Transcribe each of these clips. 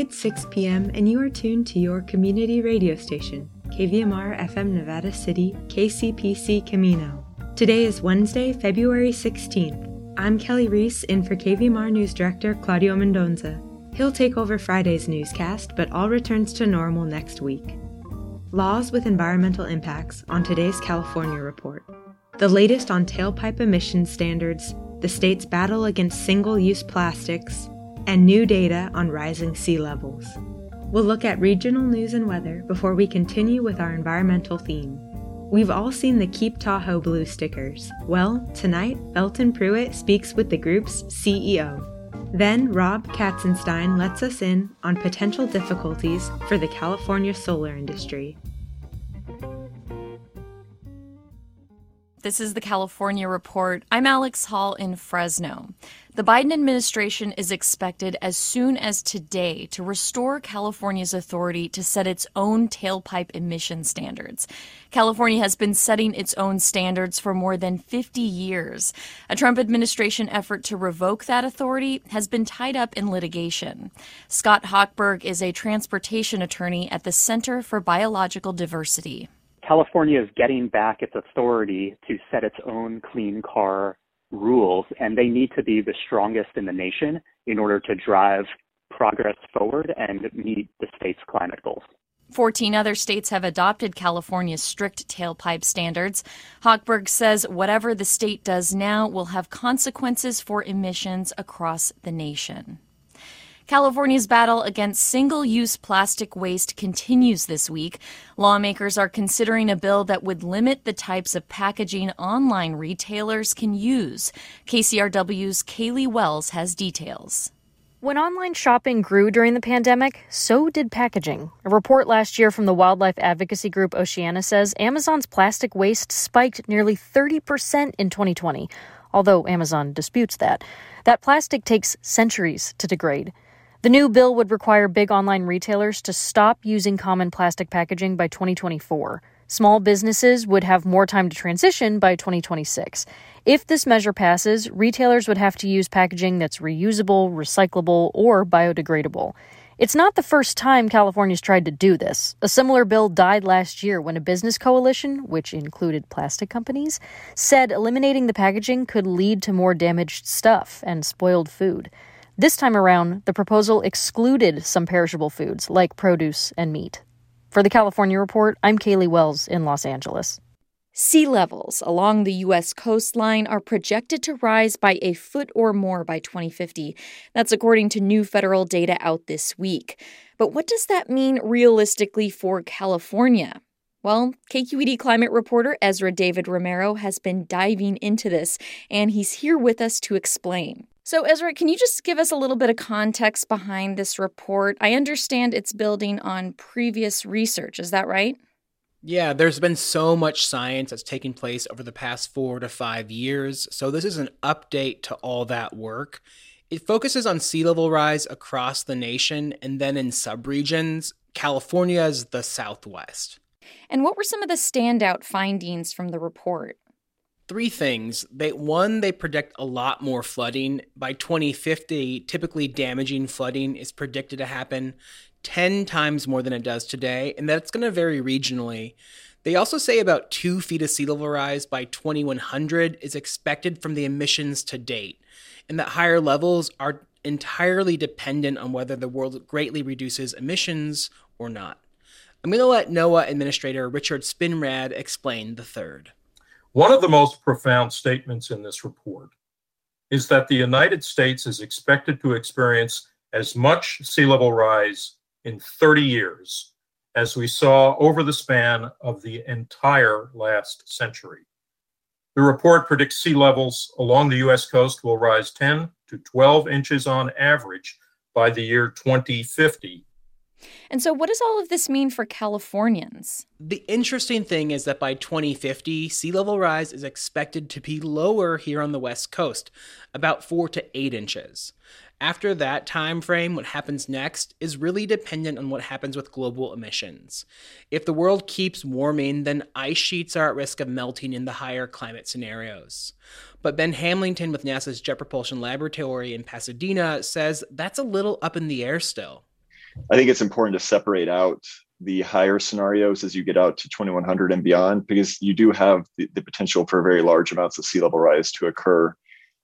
It's 6 p.m., and you are tuned to your community radio station, KVMR FM Nevada City, KCPC Camino. Today is Wednesday, February 16th. I'm Kelly Reese, in for KVMR News Director Claudio Mendonza. He'll take over Friday's newscast, but all returns to normal next week. Laws with environmental impacts on today's California report. The latest on tailpipe emission standards, the state's battle against single use plastics, and new data on rising sea levels. We'll look at regional news and weather before we continue with our environmental theme. We've all seen the Keep Tahoe blue stickers. Well, tonight, Belton Pruitt speaks with the group's CEO. Then, Rob Katzenstein lets us in on potential difficulties for the California solar industry. This is the California Report. I'm Alex Hall in Fresno. The Biden administration is expected as soon as today to restore California's authority to set its own tailpipe emission standards. California has been setting its own standards for more than 50 years. A Trump administration effort to revoke that authority has been tied up in litigation. Scott Hochberg is a transportation attorney at the Center for Biological Diversity. California is getting back its authority to set its own clean car rules, and they need to be the strongest in the nation in order to drive progress forward and meet the state's climate goals. 14 other states have adopted California's strict tailpipe standards. Hochberg says whatever the state does now will have consequences for emissions across the nation. California's battle against single use plastic waste continues this week. Lawmakers are considering a bill that would limit the types of packaging online retailers can use. KCRW's Caleigh Wells has details. When online shopping grew during the pandemic, so did packaging. A report last year from the wildlife advocacy group Oceana says Amazon's plastic waste spiked nearly 30% in 2020, although Amazon disputes that. That plastic takes centuries to degrade. The new bill would require big online retailers to stop using common plastic packaging by 2024. Small businesses would have more time to transition by 2026. If this measure passes, retailers would have to use packaging that's reusable, recyclable, or biodegradable. It's not the first time California's tried to do this. A similar bill died last year when a business coalition, which included plastic companies, said eliminating the packaging could lead to more damaged stuff and spoiled food. This time around, the proposal excluded some perishable foods like produce and meat. For the California Report, I'm Caleigh Wells in Los Angeles. Sea levels along the U.S. coastline are projected to rise by a foot or more by 2050. That's according to new federal data out this week. But what does that mean realistically for California? Well, KQED climate reporter Ezra David Romero has been diving into this, and he's here with us to explain. So, Ezra, can you just give us a little bit of context behind this report? I understand it's building on previous research. Is that right? Yeah, there's been so much science that's taken place over the past four to five years. So, this is an update to all that work. It focuses on sea level rise across the nation and then in subregions. California is the Southwest. And what were some of the standout findings from the report? Three things. They one, they predict a lot more flooding. By 2050, typically damaging flooding is predicted to happen 10 times more than it does today, and that's going to vary regionally. They also say about two feet of sea level rise by 2100 is expected from the emissions to date, and that higher levels are entirely dependent on whether the world greatly reduces emissions or not. I'm going to let NOAA Administrator Richard Spinrad explain the third. One of the most profound statements in this report is that the United States is expected to experience as much sea level rise in 30 years as we saw over the span of the entire last century. The report predicts sea levels along the U.S. coast will rise 10 to 12 inches on average by the year 2050 and so, what does all of this mean for Californians? The interesting thing is that by 2050, sea level rise is expected to be lower here on the West Coast, about 4 to 8 inches. After that time frame, what happens next is really dependent on what happens with global emissions. If the world keeps warming, then ice sheets are at risk of melting in the higher climate scenarios. But Ben Hamlington with NASA's Jet Propulsion Laboratory in Pasadena says that's a little up in the air still. I think it's important to separate out the higher scenarios as you get out to 2100 and beyond, because you do have the, the potential for very large amounts of sea level rise to occur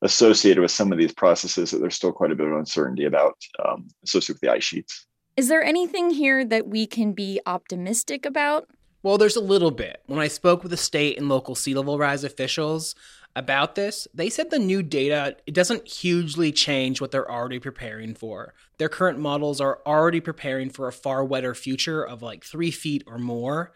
associated with some of these processes that there's still quite a bit of uncertainty about um, associated with the ice sheets. Is there anything here that we can be optimistic about? Well, there's a little bit. When I spoke with the state and local sea level rise officials about this, they said the new data it doesn't hugely change what they're already preparing for. Their current models are already preparing for a far wetter future of like 3 feet or more,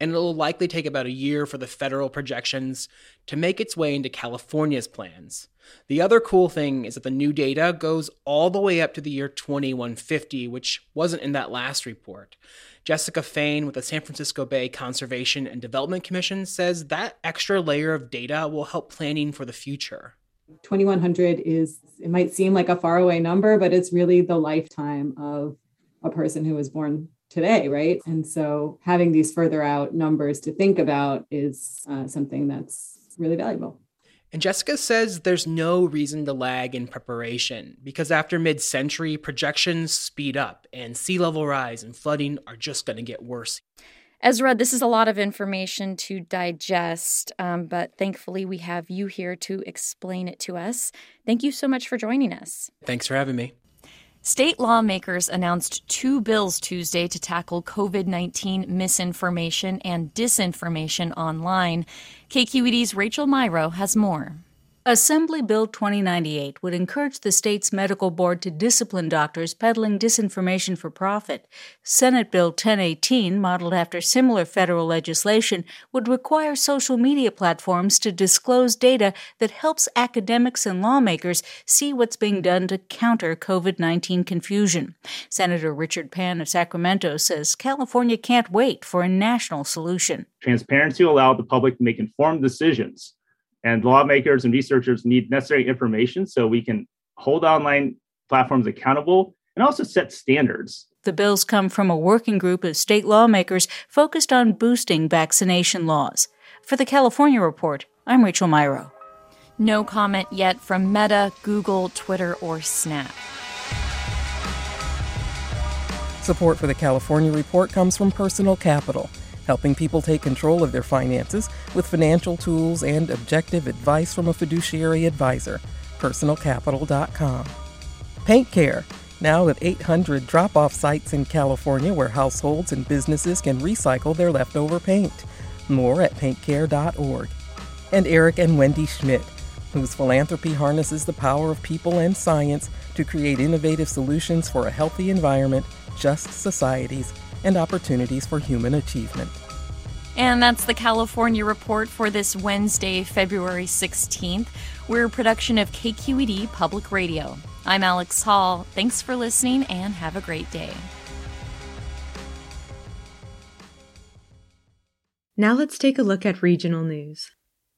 and it'll likely take about a year for the federal projections to make its way into California's plans. The other cool thing is that the new data goes all the way up to the year 2150, which wasn't in that last report. Jessica Fain with the San Francisco Bay Conservation and Development Commission says that extra layer of data will help planning for the future. 2100 is, it might seem like a faraway number, but it's really the lifetime of a person who was born today, right? And so having these further out numbers to think about is uh, something that's really valuable. And Jessica says there's no reason to lag in preparation because after mid century, projections speed up and sea level rise and flooding are just going to get worse. Ezra, this is a lot of information to digest, um, but thankfully we have you here to explain it to us. Thank you so much for joining us. Thanks for having me. State lawmakers announced two bills Tuesday to tackle COVID 19 misinformation and disinformation online. KQED's Rachel Myrow has more. Assembly Bill 2098 would encourage the state's medical board to discipline doctors peddling disinformation for profit. Senate Bill 1018, modeled after similar federal legislation, would require social media platforms to disclose data that helps academics and lawmakers see what's being done to counter COVID 19 confusion. Senator Richard Pan of Sacramento says California can't wait for a national solution. Transparency will allow the public to make informed decisions and lawmakers and researchers need necessary information so we can hold online platforms accountable and also set standards. The bills come from a working group of state lawmakers focused on boosting vaccination laws. For the California Report, I'm Rachel Myrow. No comment yet from Meta, Google, Twitter, or Snap. Support for the California Report comes from Personal Capital helping people take control of their finances with financial tools and objective advice from a fiduciary advisor. PersonalCapital.com. PaintCare, now with 800 drop off sites in California where households and businesses can recycle their leftover paint. More at paintcare.org. And Eric and Wendy Schmidt, whose philanthropy harnesses the power of people and science to create innovative solutions for a healthy environment, just societies, and opportunities for human achievement. And that's the California Report for this Wednesday, February 16th. We're a production of KQED Public Radio. I'm Alex Hall. Thanks for listening and have a great day. Now let's take a look at regional news.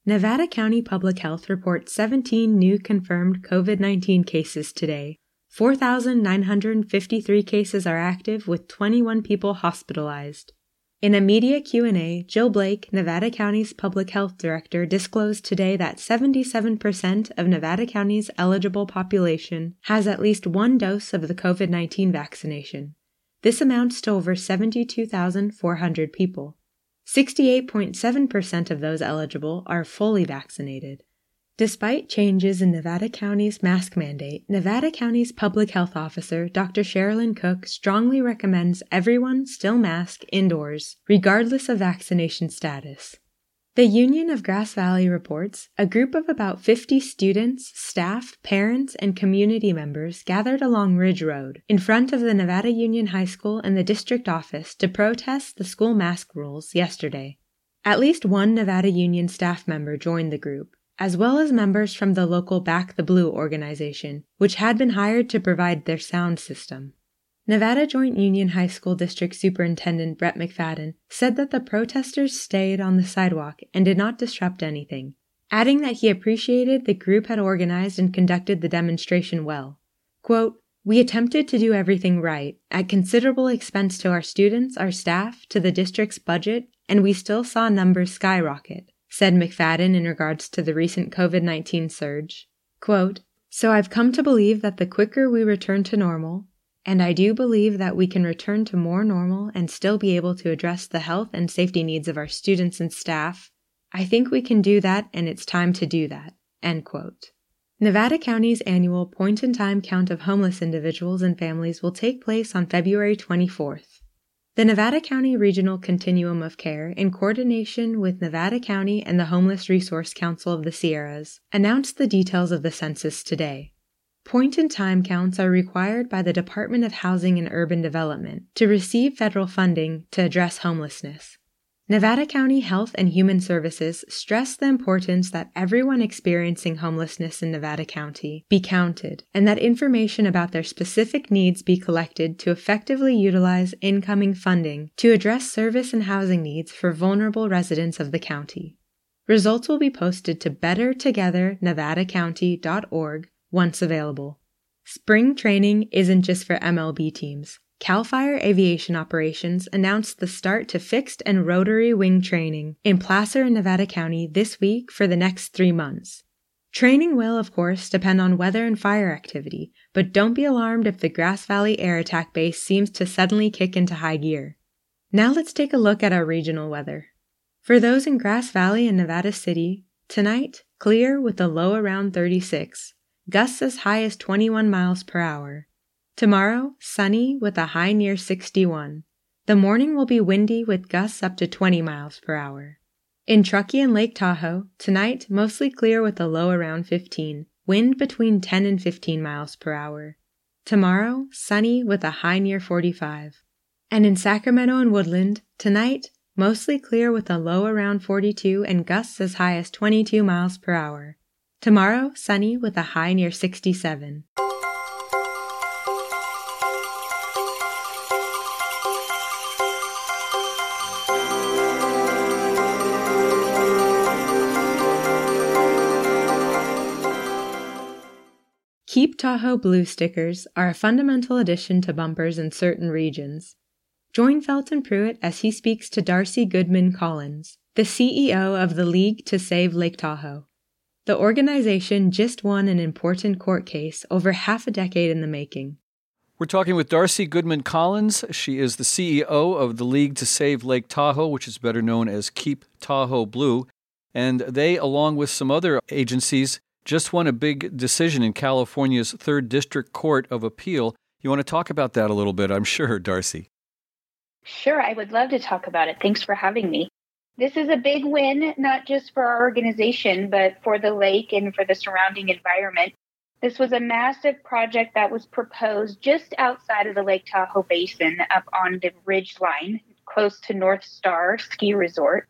Nevada County Public Health reports 17 new confirmed COVID 19 cases today, 4,953 cases are active with 21 people hospitalized. In a media Q&A, Jill Blake, Nevada County's public health director, disclosed today that 77% of Nevada County's eligible population has at least one dose of the COVID-19 vaccination. This amounts to over 72,400 people. 68.7% of those eligible are fully vaccinated. Despite changes in Nevada County's mask mandate, Nevada County's public health officer, Dr. Sherilyn Cook, strongly recommends everyone still mask indoors, regardless of vaccination status. The Union of Grass Valley reports a group of about 50 students, staff, parents, and community members gathered along Ridge Road in front of the Nevada Union High School and the district office to protest the school mask rules yesterday. At least one Nevada Union staff member joined the group, as well as members from the local Back the Blue organization, which had been hired to provide their sound system. Nevada Joint Union High School District Superintendent Brett McFadden said that the protesters stayed on the sidewalk and did not disrupt anything, adding that he appreciated the group had organized and conducted the demonstration well. Quote, we attempted to do everything right, at considerable expense to our students, our staff, to the district's budget, and we still saw numbers skyrocket said McFadden in regards to the recent COVID 19 surge. Quote, so I've come to believe that the quicker we return to normal, and I do believe that we can return to more normal and still be able to address the health and safety needs of our students and staff. I think we can do that, and it's time to do that. End quote. Nevada County's annual point in time count of homeless individuals and families will take place on February 24th. The Nevada County Regional Continuum of Care, in coordination with Nevada County and the Homeless Resource Council of the Sierras, announced the details of the census today. Point in time counts are required by the Department of Housing and Urban Development to receive federal funding to address homelessness. Nevada County Health and Human Services stress the importance that everyone experiencing homelessness in Nevada County be counted and that information about their specific needs be collected to effectively utilize incoming funding to address service and housing needs for vulnerable residents of the county. Results will be posted to bettertogethernevadacounty.org once available. Spring training isn't just for MLB teams. CAL FIRE Aviation Operations announced the start to fixed and rotary wing training in Placer and Nevada County this week for the next three months. Training will, of course, depend on weather and fire activity, but don't be alarmed if the Grass Valley Air Attack Base seems to suddenly kick into high gear. Now let's take a look at our regional weather. For those in Grass Valley and Nevada City, tonight, clear with a low around 36 gusts as high as 21 miles per hour. Tomorrow, sunny with a high near 61. The morning will be windy with gusts up to 20 miles per hour. In Truckee and Lake Tahoe, tonight mostly clear with a low around 15, wind between 10 and 15 miles per hour. Tomorrow, sunny with a high near 45. And in Sacramento and Woodland, tonight, mostly clear with a low around 42 and gusts as high as 22 miles per hour. Tomorrow, sunny with a high near 67. Keep Tahoe Blue stickers are a fundamental addition to bumpers in certain regions. Join Felton Pruitt as he speaks to Darcie Goodman Collins, the CEO of the League to Save Lake Tahoe. The organization just won an important court case over half a decade in the making. We're talking with Darcie Goodman Collins. She is the CEO of the League to Save Lake Tahoe, which is better known as Keep Tahoe Blue. And they, along with some other agencies, just won a big decision in California's Third District Court of Appeal. You want to talk about that a little bit, I'm sure, Darcie. Sure, I would love to talk about it. Thanks for having me. This is a big win, not just for our organization, but for the lake and for the surrounding environment. This was a massive project that was proposed just outside of the Lake Tahoe Basin, up on the ridge line, close to Northstar Ski Resort.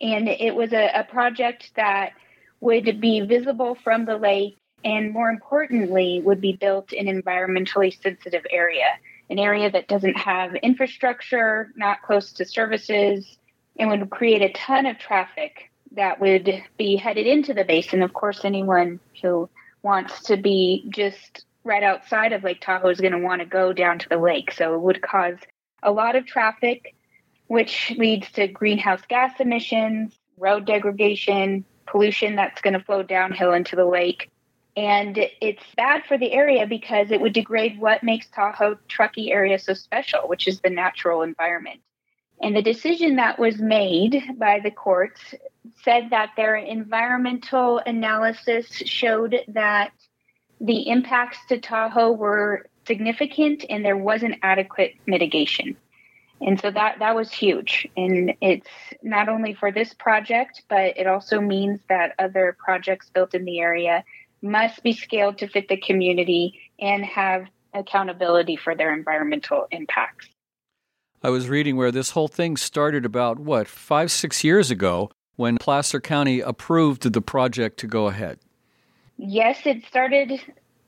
And it was a, a project that would be visible from the lake and, more importantly, would be built in environmentally sensitive area, an area that doesn't have infrastructure, not close to services, and would create a ton of traffic that would be headed into the basin. Of course, anyone who wants to be just right outside of Lake Tahoe is going to want to go down to the lake. So it would cause a lot of traffic, which leads to greenhouse gas emissions, road degradation, pollution that's going to flow downhill into the lake. And it's bad for the area because it would degrade what makes Tahoe Truckee area so special, which is the natural environment. And the decision that was made by the courts said that their environmental analysis showed that the impacts to Tahoe were significant and there wasn't adequate mitigation. And so that that was huge. And it's not only for this project, but it also means that other projects built in the area must be scaled to fit the community and have accountability for their environmental impacts. I was reading where this whole thing started about, what, five, six years ago when Placer County approved the project to go ahead. Yes, it started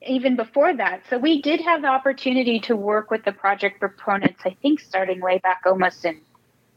even before that. So we did have the opportunity to work with the project proponents, I think starting way back almost in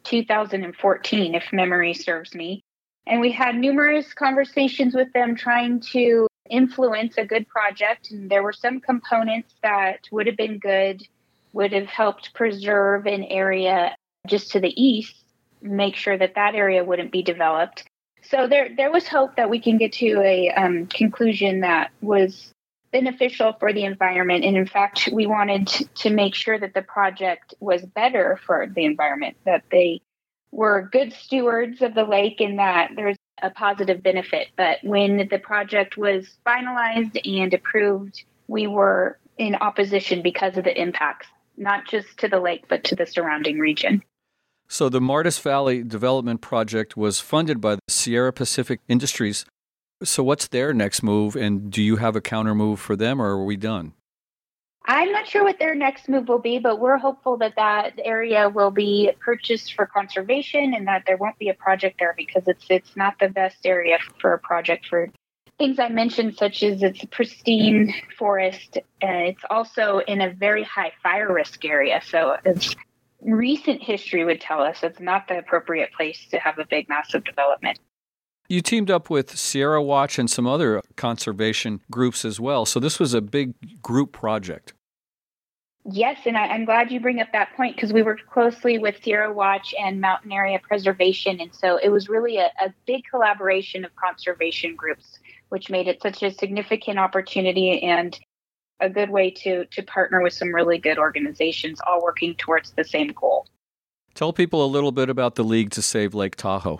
2014, if memory serves me. And we had numerous conversations with them trying to influence a good project. And there were some components that would have been good would have helped preserve an area just to the east, make sure that that area wouldn't be developed. So there, there was hope that we can get to a um, conclusion that was beneficial for the environment. And in fact, we wanted to make sure that the project was better for the environment, that they were good stewards of the lake and that there's a positive benefit. But when the project was finalized and approved, we were in opposition because of the impacts, not just to the lake, but to the surrounding region. So, the Martis Valley Development Project was funded by the Sierra Pacific Industries. So, what's their next move, and do you have a counter move for them, or are we done? I'm not sure what their next move will be, but we're hopeful that that area will be purchased for conservation and that there won't be a project there because it's it's not the best area for a project for things I mentioned, such as it's a pristine forest. and it's also in a very high fire risk area, so it's recent history would tell us it's not the appropriate place to have a big massive development. You teamed up with Sierra Watch and some other conservation groups as well. So this was a big group project. Yes, and I, am glad you bring up that point because we worked closely with Sierra Watch and Mountain Area Preservation. And so it was really a, a big collaboration of conservation groups, which made it such a significant opportunity and a good way to, to partner with some really good organizations, all working towards the same goal. Tell people a little bit about the League to Save Lake Tahoe.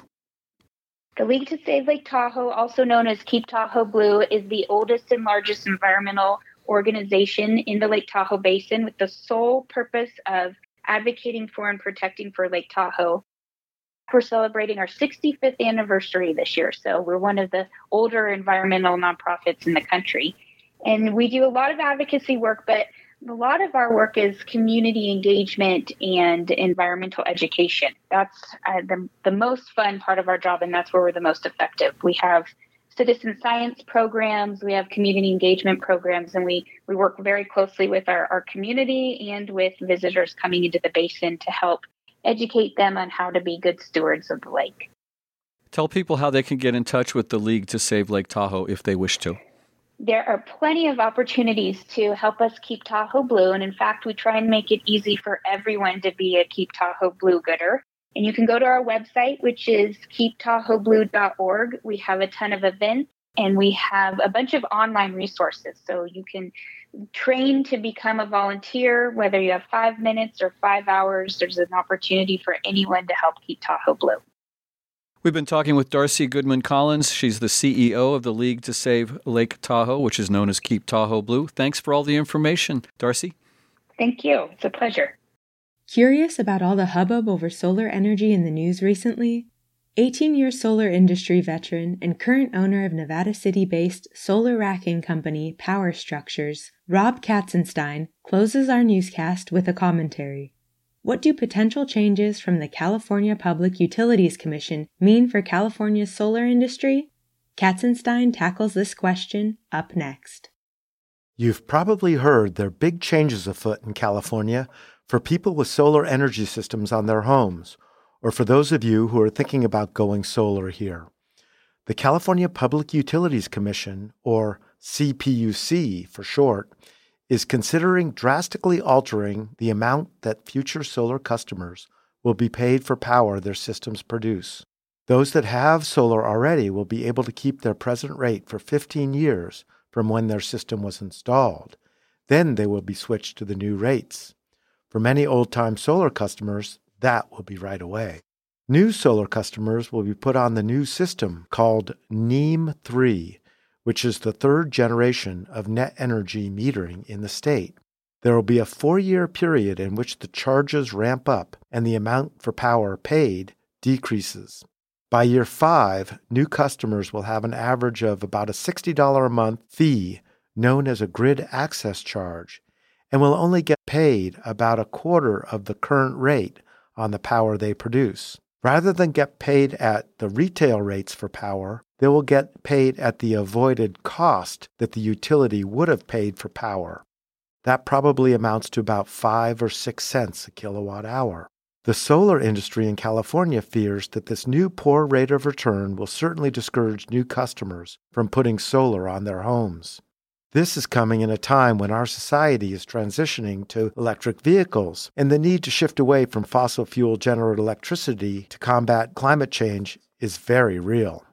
The League to Save Lake Tahoe, also known as Keep Tahoe Blue, is the oldest and largest environmental organization in the Lake Tahoe Basin with the sole purpose of advocating for and protecting for Lake Tahoe. We're celebrating our 65th anniversary this year, so we're one of the older environmental nonprofits in the country. And we do a lot of advocacy work, but a lot of our work is community engagement and environmental education. That's uh, the, the most fun part of our job, and that's where we're the most effective. We have citizen science programs, we have community engagement programs, and we, we work very closely with our, our community and with visitors coming into the basin to help educate them on how to be good stewards of the lake. Tell people how they can get in touch with the League to Save Lake Tahoe if they wish to. There are plenty of opportunities to help us keep Tahoe blue. And in fact, we try and make it easy for everyone to be a Keep Tahoe Blue gooder. And you can go to our website, which is keeptahoeblue.org. We have a ton of events and we have a bunch of online resources. So you can train to become a volunteer, whether you have five minutes or five hours, there's an opportunity for anyone to help keep Tahoe blue. We've been talking with Darcie Goodman Collins. She's the CEO of the League to Save Lake Tahoe, which is known as Keep Tahoe Blue. Thanks for all the information, Darcie. Thank you. It's a pleasure. Curious about all the hubbub over solar energy in the news recently? 18 year solar industry veteran and current owner of Nevada City based solar racking company Power Structures, Rob Katzenstein, closes our newscast with a commentary. What do potential changes from the California Public Utilities Commission mean for California's solar industry? Katzenstein tackles this question up next. You've probably heard there are big changes afoot in California for people with solar energy systems on their homes, or for those of you who are thinking about going solar here. The California Public Utilities Commission, or CPUC for short, is considering drastically altering the amount that future solar customers will be paid for power their systems produce. Those that have solar already will be able to keep their present rate for 15 years from when their system was installed. Then they will be switched to the new rates. For many old time solar customers, that will be right away. New solar customers will be put on the new system called NEM 3, which is the third generation of net energy metering in the state. There will be a four year period in which the charges ramp up and the amount for power paid decreases. By year five, new customers will have an average of about a $60 a month fee known as a grid access charge and will only get paid about a quarter of the current rate on the power they produce. Rather than get paid at the retail rates for power, they will get paid at the avoided cost that the utility would have paid for power. That probably amounts to about 5 or 6 cents a kilowatt hour. The solar industry in California fears that this new poor rate of return will certainly discourage new customers from putting solar on their homes. This is coming in a time when our society is transitioning to electric vehicles, and the need to shift away from fossil fuel generated electricity to combat climate change is very real.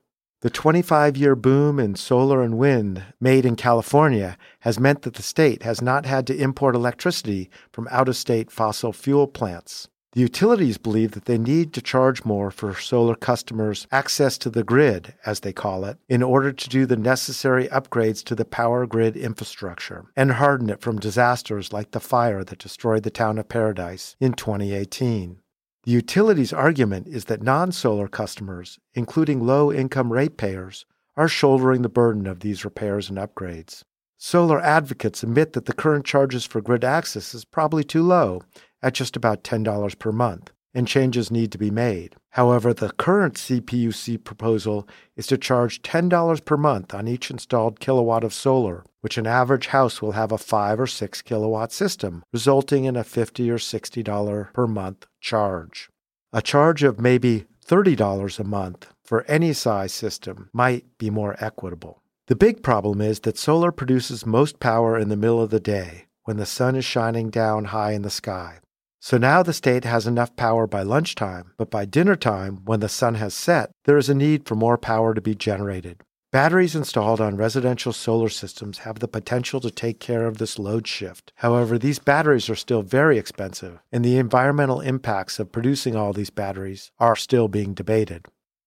The 25 year boom in solar and wind made in California has meant that the state has not had to import electricity from out of state fossil fuel plants. The utilities believe that they need to charge more for solar customers' access to the grid, as they call it, in order to do the necessary upgrades to the power grid infrastructure and harden it from disasters like the fire that destroyed the town of Paradise in 2018. The utilities' argument is that non solar customers, including low income ratepayers, are shouldering the burden of these repairs and upgrades. Solar advocates admit that the current charges for grid access is probably too low, at just about $10 per month, and changes need to be made. However, the current CPUC proposal is to charge $10 per month on each installed kilowatt of solar, which an average house will have a 5 or 6 kilowatt system, resulting in a 50 or $60 per month charge. A charge of maybe $30 a month for any size system might be more equitable. The big problem is that solar produces most power in the middle of the day when the sun is shining down high in the sky. So now the state has enough power by lunchtime, but by dinner time, when the sun has set, there is a need for more power to be generated. Batteries installed on residential solar systems have the potential to take care of this load shift. However, these batteries are still very expensive, and the environmental impacts of producing all these batteries are still being debated.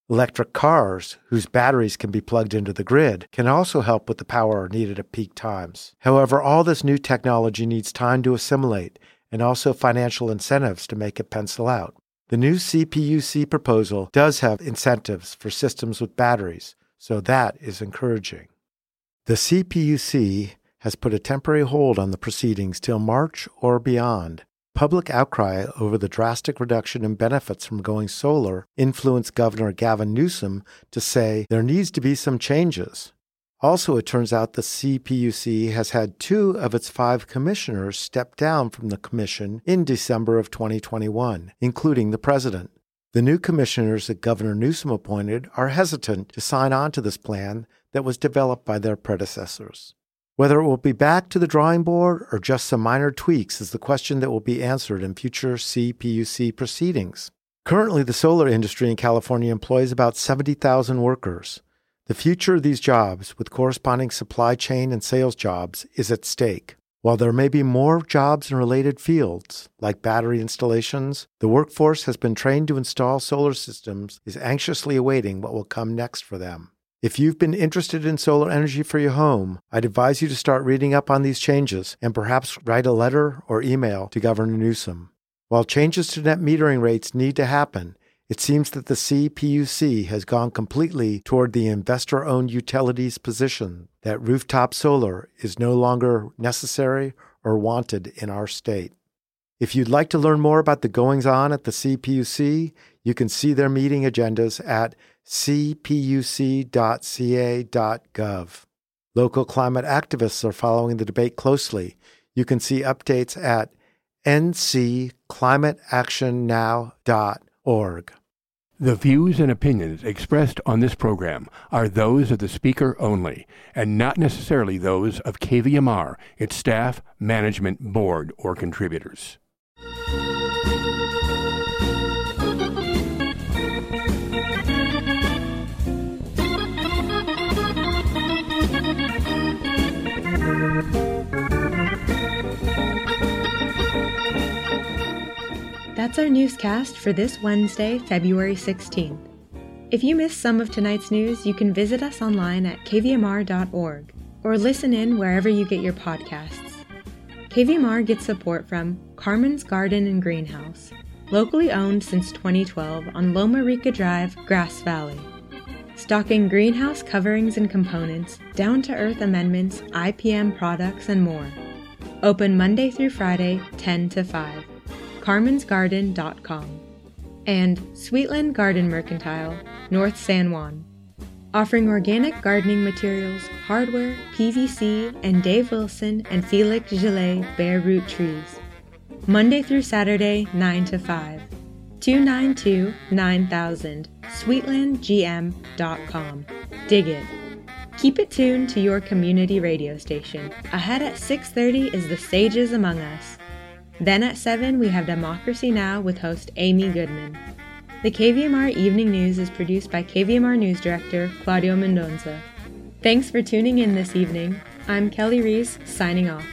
Electric cars, whose batteries can be plugged into the grid, can also help with the power needed at peak times. However, all this new technology needs time to assimilate and also financial incentives to make it pencil out. The new CPUC proposal does have incentives for systems with batteries, so that is encouraging. The CPUC has put a temporary hold on the proceedings till March or beyond. Public outcry over the drastic reduction in benefits from going solar influenced Governor Gavin Newsom to say there needs to be some changes. Also, it turns out the CPUC has had two of its five commissioners step down from the commission in December of 2021, including the president. The new commissioners that Governor Newsom appointed are hesitant to sign on to this plan that was developed by their predecessors. Whether it will be back to the drawing board or just some minor tweaks is the question that will be answered in future CPUC proceedings. Currently, the solar industry in California employs about 70,000 workers. The future of these jobs, with corresponding supply chain and sales jobs, is at stake. While there may be more jobs in related fields, like battery installations, the workforce has been trained to install solar systems is anxiously awaiting what will come next for them. If you've been interested in solar energy for your home, I'd advise you to start reading up on these changes and perhaps write a letter or email to Governor Newsom. While changes to net metering rates need to happen, it seems that the CPUC has gone completely toward the investor owned utilities position that rooftop solar is no longer necessary or wanted in our state. If you'd like to learn more about the goings on at the CPUC, you can see their meeting agendas at cpuc.ca.gov. Local climate activists are following the debate closely. You can see updates at nclimateactionnow.org. The views and opinions expressed on this program are those of the speaker only, and not necessarily those of KVMR, its staff, management, board, or contributors. That's our newscast for this Wednesday, February 16th. If you missed some of tonight's news, you can visit us online at kvmr.org or listen in wherever you get your podcasts. KVMR gets support from Carmen's Garden and Greenhouse, locally owned since 2012 on Loma Rica Drive, Grass Valley. Stocking greenhouse coverings and components, down to earth amendments, IPM products, and more. Open Monday through Friday, 10 to 5 carmensgarden.com, and Sweetland Garden Mercantile, North San Juan, offering organic gardening materials, hardware, PVC, and Dave Wilson and Felix Gillet bare root trees. Monday through Saturday, 9 to 5. 292 9000, sweetlandgm.com. Dig it. Keep it tuned to your community radio station. Ahead at 6:30 is The Sages Among Us. Then at 7, we have Democracy Now! with host Amy Goodman. The KVMR Evening News is produced by KVMR News Director Claudio Mendonza. Thanks for tuning in this evening. I'm Kelly Reese, signing off.